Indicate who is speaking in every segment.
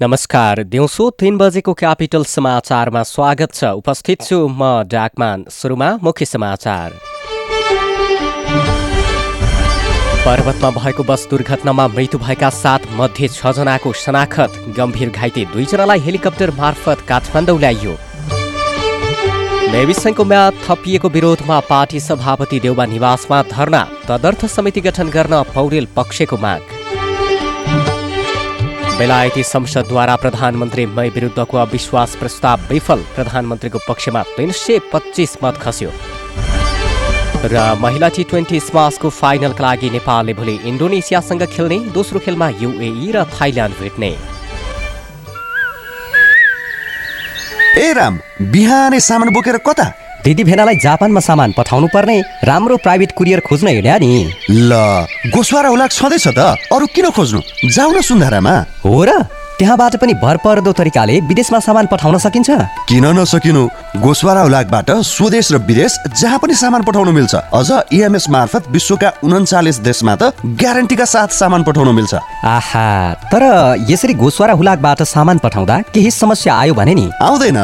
Speaker 1: नमस्कार दिउँसो तीन बजेको क्यापिटल समाचारमा स्वागत छ। उपस्थित छु म डाकमान सुरुमा मुख्य समाचार। पर्वतमा भएको बस दुर्घटनामा मृत्यु भएका सात मध्ये छजनाको शनाखत। गम्भीर घाइते दुईजनालाई हेलिकप्टर मार्फत काठमाडौँ ल्याइयो। नेविसङ्घको म्याद थपिएको विरोधमा पार्टी सभापति देउबा निवासमा धरना। तदर्थ समिति गठन गर्न पौडेल पक्षको माग। बेलायती संसदद्वारा प्रधानमन्त्री मै विरुद्धको अविश्वास प्रस्ताव विफल। प्रधानमन्त्रीको पक्षमा तिन सय पच्चिस मत खस्यो। र महिला टी ट्वेन्टी स्मासको फाइनलका लागि नेपालले भोलि इन्डोनेसियासँग खेल्ने दोस्रो खेलमा युएई र थाइल्यान्ड भेट्ने।
Speaker 2: ए राम बिहानै सामान बोकेर कता?
Speaker 3: दिदी भेनालाई जापानमा सामान पठाउनु पर्ने राम्रो प्राइभेट कुरियर खोज्न हिँड्या नि।
Speaker 2: ल गोसवारा हुलाक छँदैछ त। अरू किन खोज्नु? जाउ न सुन्धारामा।
Speaker 3: हो र त्यहाँबाट पनि भरपर्दो तरिकाले विदेशमा सामान पठाउन सकिन्छ।
Speaker 2: किन नसकिनु? गोसवारा हुलाकबाट स्वदेश र विदेश जहाँ पनि सामान पठाउन मिल्छ। अझ इएमएस मार्फत विश्वका उन्चालिस देशमा त ग्यारेन्टीका साथ सामान पठाउन मिल्छ।
Speaker 3: आहा तर यसरी गोस्वारा हुलाकबाट सामान पठाउँदा केही समस्या आयो भने नि?
Speaker 2: आउँदैन।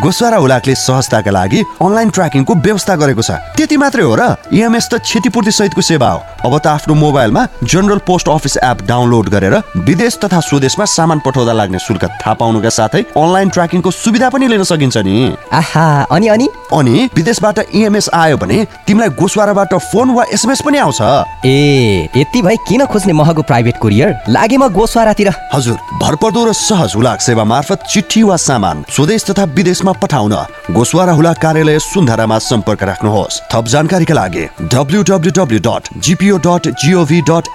Speaker 2: गोसवारा हुलाकले सहजताका लागि अनलाइन ट्र्याकिङको व्यवस्था गरेको छ। त्यति मात्रै हो र इएमएस त क्षतिपूर्ति सहितको सेवा हो। अब त आफ्नो मोबाइलमा general post office app download गरेर विदेश तथा स्वदेशमा सामान पठाउँदा लाग्ने शुल्क थाहा पाउनुका साथै अनलाइन ट्र्याकिङको सुविधा पनि लिन सकिन्छ नि।
Speaker 3: आहा अनि अनि?
Speaker 2: अनि विदेशबाट इएमएस आयो भने तिमीलाई गोसवाराबाट फोन वा एसएमएस पनि आउँछ।
Speaker 3: ए यति भए किन खोज्ने महँगो प्राइभेट कुरियर? लागे म गोस्वारातिर।
Speaker 2: हजुर भरपर्दो र सहज हुलाक सेवा मार्फत चिठी वा सामान स्वदेश तथा विदेशमा पठाउन गोसवारा हुलाक कार्यालय सुन्धारामा सम्पर्क राख्नुहोस्। थप जानकारीका लागि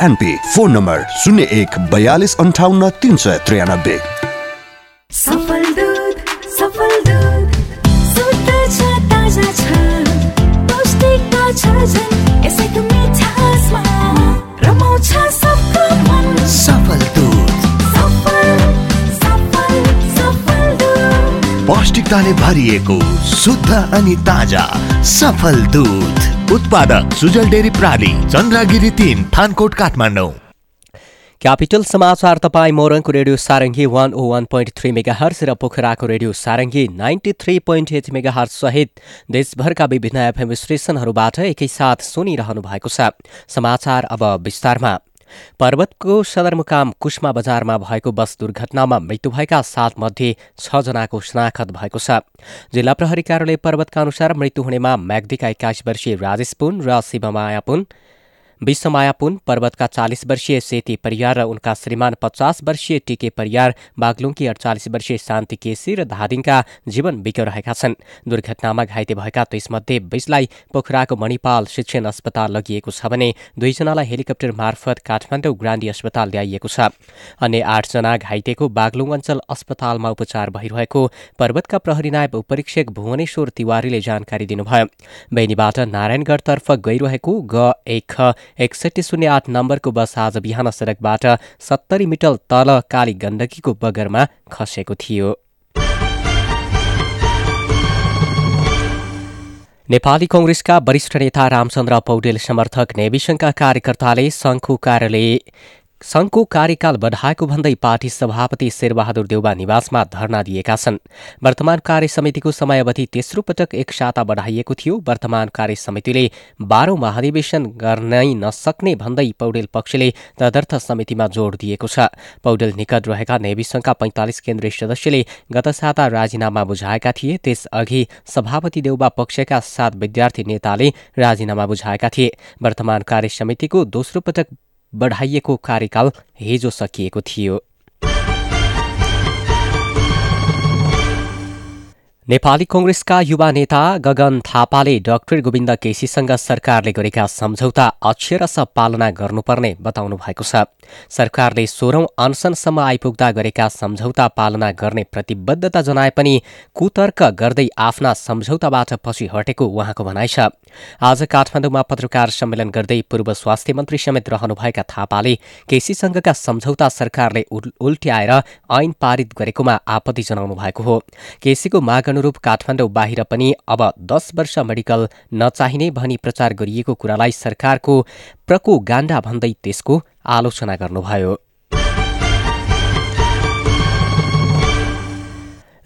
Speaker 2: एनपी फोन नम्बर शून्य एक बयालिस अन्ठाउन्न तिन सय त्रियानब्बे।
Speaker 4: दुध
Speaker 5: पौष्टिकताले भरिएको शुद्ध अनि ताजा सफल दुध। उत्पादक सुजल डेरी प्राली चन्द्रगिरी तिन थानकोट काठमाडौँ।
Speaker 1: क्यापिटल समाचार तपाईँ मोरङको radio Sarangi one o one point three megahertz र पोखराको radio Sarangi ninety three point eight megahertz सहित देशभरका विभिन्न एफएम स्टेसनहरूबाट एकैसाथ सुनिरहनु भएको छ। समाचार अब विस्तारमा। पर्वतको सदरमुकाम कुष्मा बजारमा भएको बस दुर्घटनामा मृत्यु भएका सात मध्ये छजनाको शनाखत भएको छ। जिल्ला प्रहरी कार्यालय पर्वतका अनुसार मृत्यु हुनेमा म्याग्दीका एक्काइस वर्षीय राजेश पुन र शिवमाया पुन विश्वमाया पुन पर्वतका चालिस वर्षीय सेती परियार र उनका श्रीमान पचास वर्षीय टिके परियार बागलुङकी अडचालिस वर्षीय शान्ति केसी र धादिङका जीवन बिक्यो रहेका छन्। दुर्घटनामा घाइते भएका त्यसमध्ये बिसलाई पोखराको मणिपाल शिक्षण अस्पताल लगिएको छ भने दुईजनालाई हेलिकप्टर मार्फत काठमाडौँ ग्रान्डी अस्पताल ल्याइएको छ। अन्य आठजना घाइतेको बागलुङ अञ्चल अस्पतालमा उपचार भइरहेको पर्वतका प्रहरी नायब उपरीक्षक भुवनेश्वर तिवारीले जानकारी दिनुभयो। बेनीबाट नारायणगढतर्फ गइरहेको ग एक एकसठी शून्य आठ नम्बरको बस आज बिहान सडकबाट सत्तरी मिटर तल काली गण्डकीको बगरमा खसेको थियो। नेपाली कङ्ग्रेसका वरिष्ठ नेता रामचन्द्र पौडेल समर्थक नेविसङ्घका कार्यकर्ताले सङ्घको कार्यालय सङ्घको कार्यकाल बढाएको भन्दै पार्टी सभापति शेरबहादुर देउबा निवासमा धरना दिएका छन्। वर्तमान कार्य समितिको समयावधि तेस्रो पटक एक साता बढाइएको थियो। वर्तमान कार्य समितिले बाह्रौं महाधिवेशन गर्नै नसक्ने भन्दै पौडेल पक्षले तदर्थ समितिमा जोड दिएको छ। पौडेल निकट रहेका नेवी सङ्घका पैंतालिस केन्द्रीय सदस्यले गत साता राजीनामा बुझाएका थिए। त्यसअघि सभापति देउबा पक्षका सात विद्यार्थी नेताले राजीनामा बुझाएका थिए। वर्तमान कार्य समितिको दोस्रो पटक बढाइएको कार्यकाल हिजो सकिएको थियो। नेपाली कङ्ग्रेसका युवा नेता गगन थापाले डाक्टर गोविन्द केसीसँग सरकारले गरेका सम्झौता अक्षरश पालना गर्नुपर्ने बताउनु भएको छ। सरकारले सोह्रौं अनसनसम्म आइपुग्दा गरेका सम्झौता पालना गर्ने प्रतिबद्धता जनाए पनि कुतर्क गर्दै आफ्ना सम्झौताबाट पछि हटेको उहाँको भनाइ छ। आज काठमाडौँमा पत्रकार सम्मेलन गर्दै पूर्व स्वास्थ्य मन्त्री समेत रहनुभएका थापाले केसीसँगका सम्झौता सरकारले उल- उल्ट्याएर ऐन पारित गरेकोमा आपत्ति जनाउनु भएको हो। केसीको माग अनुरूप काठमाडौँ बाहिर पनि अब दस वर्ष मेडिकल नचाहिने भनी प्रचार गरिएको कुरालाई सरकारको प्रको गाण्डा भन्दै त्यसको आलोचना गर्नुभयो।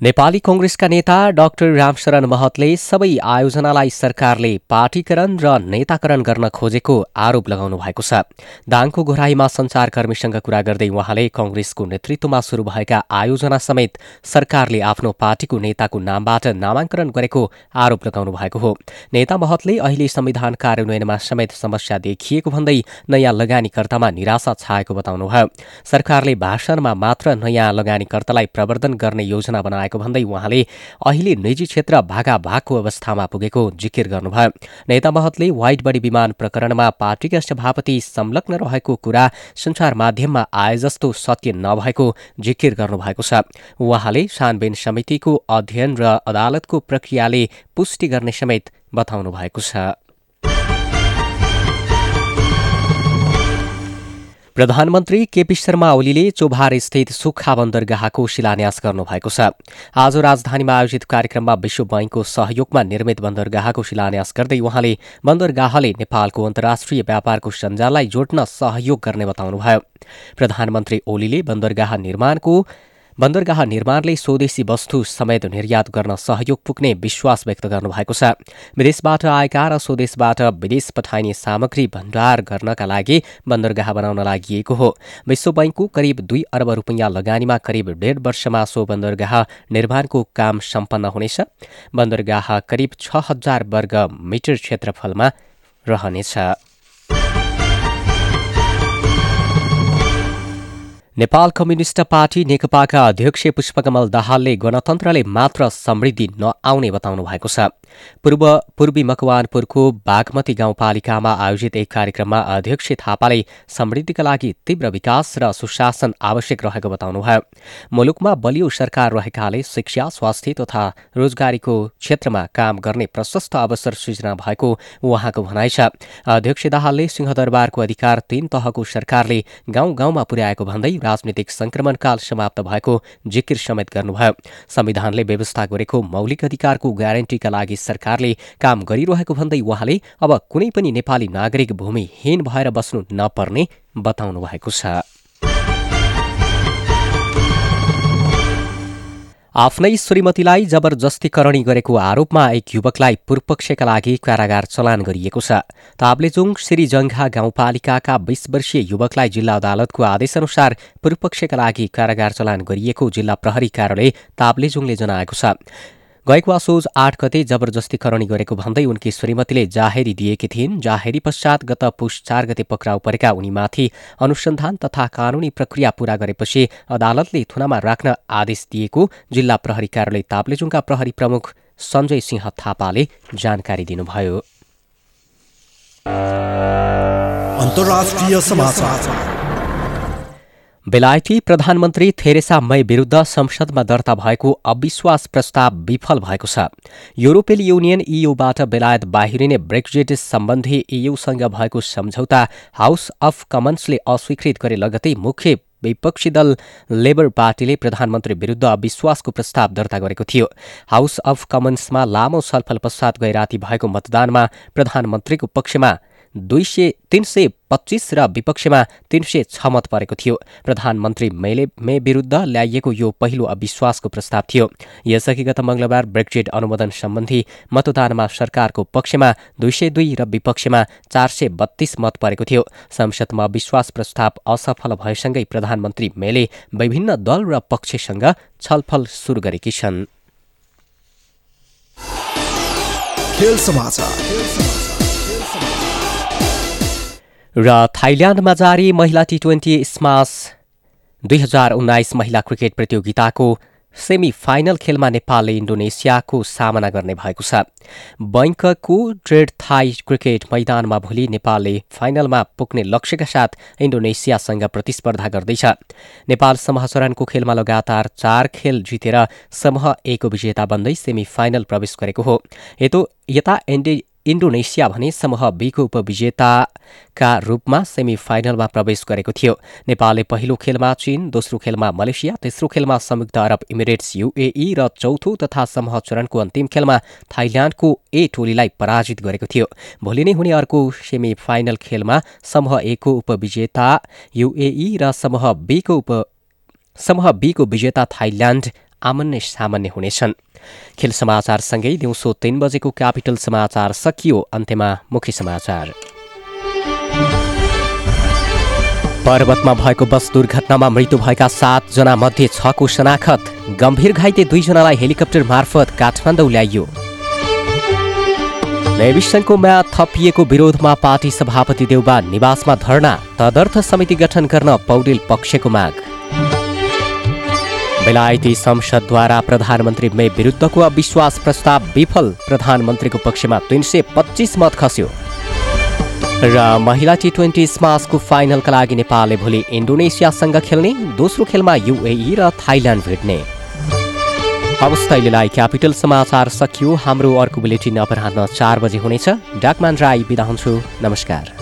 Speaker 1: नेपाली कङ्ग्रेसका नेता डाक्टर रामशरण महतले सबै आयोजनालाई सरकारले पार्टीकरण र नेताकरण गर्न खोजेको आरोप लगाउनु भएको छ। दाङको घोराईमा सञ्चारकर्मीसँग कुरा गर्दै उहाँले कङ्ग्रेसको नेतृत्वमा सुरु भएका आयोजना समेत सरकारले आफ्नो पार्टीको नेताको नामबाट नामाङ्कन गरेको आरोप लगाउनु भएको हो। नेता महतले अहिले संविधान कार्यान्वयनमा समेत समस्या देखिएको भन्दै नयाँ लगानीकर्तामा निराशा छाएको बताउनुभयो सरकारले भाषणमा मात्र नयाँ लगानीकर्तालाई प्रवर्धन गर्ने योजना बनाएको भन्दै उहाँले अहिले निजी क्षेत्र भागाभागको अवस्थामा पुगेको जिकिर गर्नुभयो। नेता महतले व्हाइट बडी विमान प्रकरणमा पार्टीका सभापति संलग्न रहेको कुरा सञ्चार माध्यममा आए जस्तो सत्य नभएको जिकिर गर्नुभएको छ। उहाँले छानबिन समितिको अध्ययन र अदालतको प्रक्रियाले पुष्टि गर्ने समेत बताउनु भएको छ। प्रधानमन्त्री केपी शर्मा ओलीले चोभार स्थित सुक्खा बन्दरगाहको शिलान्यास गर्नुभएको छ। आज राजधानीमा आयोजित कार्यक्रममा विश्व बैंकको सहयोगमा निर्मित बन्दरगाहको शिलान्यास गर्दै उहाँले बन्दरगाहले नेपालको अन्तर्राष्ट्रिय व्यापारको सञ्जाललाई जोड्न सहयोग गर्ने बताउनुभयो। प्रधानमन्त्री ओलीले बन्दरगाह निर्माणको बन्दरगाह निर्माणले स्वदेशी वस्तु समेत निर्यात गर्न सहयोग पुग्ने विश्वास व्यक्त गर्नुभएको छ। विदेशबाट आएका र स्वदेशबाट विदेश पठाइने सामग्री भण्डार गर्नका लागि बन्दरगाह बनाउन लागि हो। विश्व बैंकको करिब दुई अर्ब रुपियाँ लगानीमा करिब डेढ वर्षमा सो बन्दरगाह निर्माणको काम सम्पन्न हुनेछ। बन्दरगाह करिब छ हजार वर्ग मिटर क्षेत्रफलमा रहनेछ। नेपाल कम्युनिष्ट पार्टी नेकपाका अध्यक्ष पुष्पकमल दाहालले गणतन्त्रले मात्र समृद्धि नआउने बताउनु भएको छ। पूर्व पूर्वी मकवानपुरको बागमती गाउँपालिकामा आयोजित एक कार्यक्रममा अध्यक्ष थापाले समृद्धिका लागि तीव्र विकास र सुशासन आवश्यक रहेको बताउनुभयो। मुलुकमा बलियो सरकार रहेकाले शिक्षा स्वास्थ्य तथा रोजगारीको क्षेत्रमा काम गर्ने प्रशस्त अवसर सृजना भएको उहाँको भनाइ छ। अध्यक्ष दाहालले सिंहदरबारको अधिकार तीन तहको सरकारले गाउँ गाउँमा पुर्याएको भन्दै राजनीतिक संक्रमणकाल समाप्त भएको जिकिर समेत गर्नुभयो। संविधानले व्यवस्था गरेको मौलिक अधिकारको ग्यारेन्टीका लागि सरकारले काम गरिरहेको भन्दै उहाँले अब कुनै पनि नेपाली नागरिक भूमिहीन भएर बस्नु नपर्ने बताउनु भएको छ। आफ्नै श्रीमतीलाई जबरजस्तीकरणी गरेको आरोपमा एक युवकलाई पूर्वपक्षका लागि कारागार चलान गरिएको छ। ताप्लेजुङ श्रीजङ्घा गाउँपालिकाका बीस वर्षीय युवकलाई जिल्ला अदालतको आदेशअनुसार पूर्वपक्षका लागि कारागार चलान गरिएको जिल्ला प्रहरी कार्यालय ताप्लेजुङले जनाएको छ। गएको असोज आठ गते जबरजस्तीकरणी गरेको भन्दै उनकी श्रीमतीले जाहेरी दिएकी थिइन्। जाहेरी पश्चात गत पुष चार गते पक्राउ परेका उनीमाथि अनुसन्धान तथा कानूनी प्रक्रिया पूरा गरेपछि अदालतले थुनामा राख्न आदेश दिएको जिल्ला प्रहरी कार्यालय ताप्लेजुङका प्रहरी प्रमुख सञ्जय सिंह थापाले जानकारी दिनुभयो।
Speaker 6: अन्तर्राष्ट्रिय समाचार।
Speaker 1: बेलायती प्रधानमन्त्री थेरेसा मै विरुद्ध संसदमा दर्ता भएको अविश्वास प्रस्ताव विफल भएको छ। युरोपेली युनियन इयूबाट बेलायत बाहिरिने ब्रेक्जिट सम्बन्धी इयूसँग भएको सम्झौता हाउस अफ कमन्सले अस्वीकृत गरे लगतै मुख्य विपक्षी दल लेबर पार्टीले प्रधानमन्त्री विरुद्ध अविश्वासको प्रस्ताव दर्ता गरेको थियो। हाउस अफ कमन्समा लामो छलफल पश्चात गै भएको मतदानमा प्रधानमन्त्रीको पक्षमा दुई सय तीन सय पच्चिस र विपक्षमा तीन सय छ मत परेको थियो। प्रधानमन्त्री मेले मे विरुद्ध ल्याइएको यो पहिलो अविश्वासको प्रस्ताव थियो। यसअघि गत मंगलबार ब्रेक्जिट अनुमोदन सम्बन्धी मतदानमा सरकारको पक्षमा दुई सय दुई र विपक्षमा चार सय बत्तीस मत परेको थियो। संसदमा अविश्वास प्रस्ताव असफल भएसँगै प्रधानमन्त्री मेले विभिन्न दल र पक्षसँग छलफल सुरु गरेकी छन्।
Speaker 6: खेल समाचार।
Speaker 1: र थाइल्याण्डमा जारी महिला टी ट्वेन्टी स्मास दुई हजार उन्नाइस महिला क्रिकेट प्रतियोगिताको सेमी फाइनल खेलमा नेपालले इन्डोनेसियाको सामना गर्ने भएको छ। बैङ्कको ट्रेड थाई क्रिकेट मैदानमा भोलि नेपालले फाइनलमा पुग्ने लक्ष्यका साथ इन्डोनेसियासँग प्रतिस्पर्धा गर्दैछ। नेपाल समूह चरणको खेलमा लगातार चार खेल जितेर समूहएको विजेता बन्दै सेमी फाइनल प्रवेश गरेको हो। यता एन्डे इन्डोनेसिया भने समूह बीको उपविजेताका रूपमा सेमी फाइनलमा प्रवेश गरेको थियो। नेपालले पहिलो खेलमा चीन दोस्रो खेलमा मलेसिया तेस्रो खेलमा संयुक्त अरब इमिरेट्स युएई र चौथो तथा समूह चरणको अन्तिम खेलमा थाइल्याण्डको ए टोलीलाई पराजित गरेको थियो। भोलि नै हुने अर्को सेमी फाइनल खेलमा समूह एको उपविजेता युएई र समूह बीको उप समूह बीको विजेता थाइल्याण्ड आमन्य सामान्य हुनेछन्। खेल समाचारसँगै दिउँसो तीन बजेको क्यापिटल समाचार सकियो। अन्त्यमा मुख्य समाचार। पर्वतमा भएको बस दुर्घटनामा मृत्यु भएका सातजना मध्ये छको शनाखत। गम्भीर घाइते दुईजनालाई हेलिकप्टर मार्फत काठमाडौँ ल्याइयो। नेविसनको म्याद थपिएको विरोधमा पार्टी सभापति देउबा निवासमा धरना। तदर्थ समिति गठन गर्न पौडेल पक्षको माग। बेलायती संसदद्वारा प्रधानमन्त्री मे विरुद्धको अविश्वास प्रस्ताव विफल। प्रधानमन्त्रीको पक्षमा तिन सय पच्चिस मत खस्यो। र महिला टी ट्वेन्टी स्मासको फाइनलका लागि नेपालले भोलि इन्डोनेसियासँग खेल्ने दोस्रो खेलमा युएई र थाइल्यान्ड भेट्ने। हवस् तैलेलाई क्यापिटल समाचार सकियो। हाम्रो अर्को बुलेटिन अपराह्न चार बजे हुनेछ। डाकमान राई बिदा हुन्छु। नमस्कार।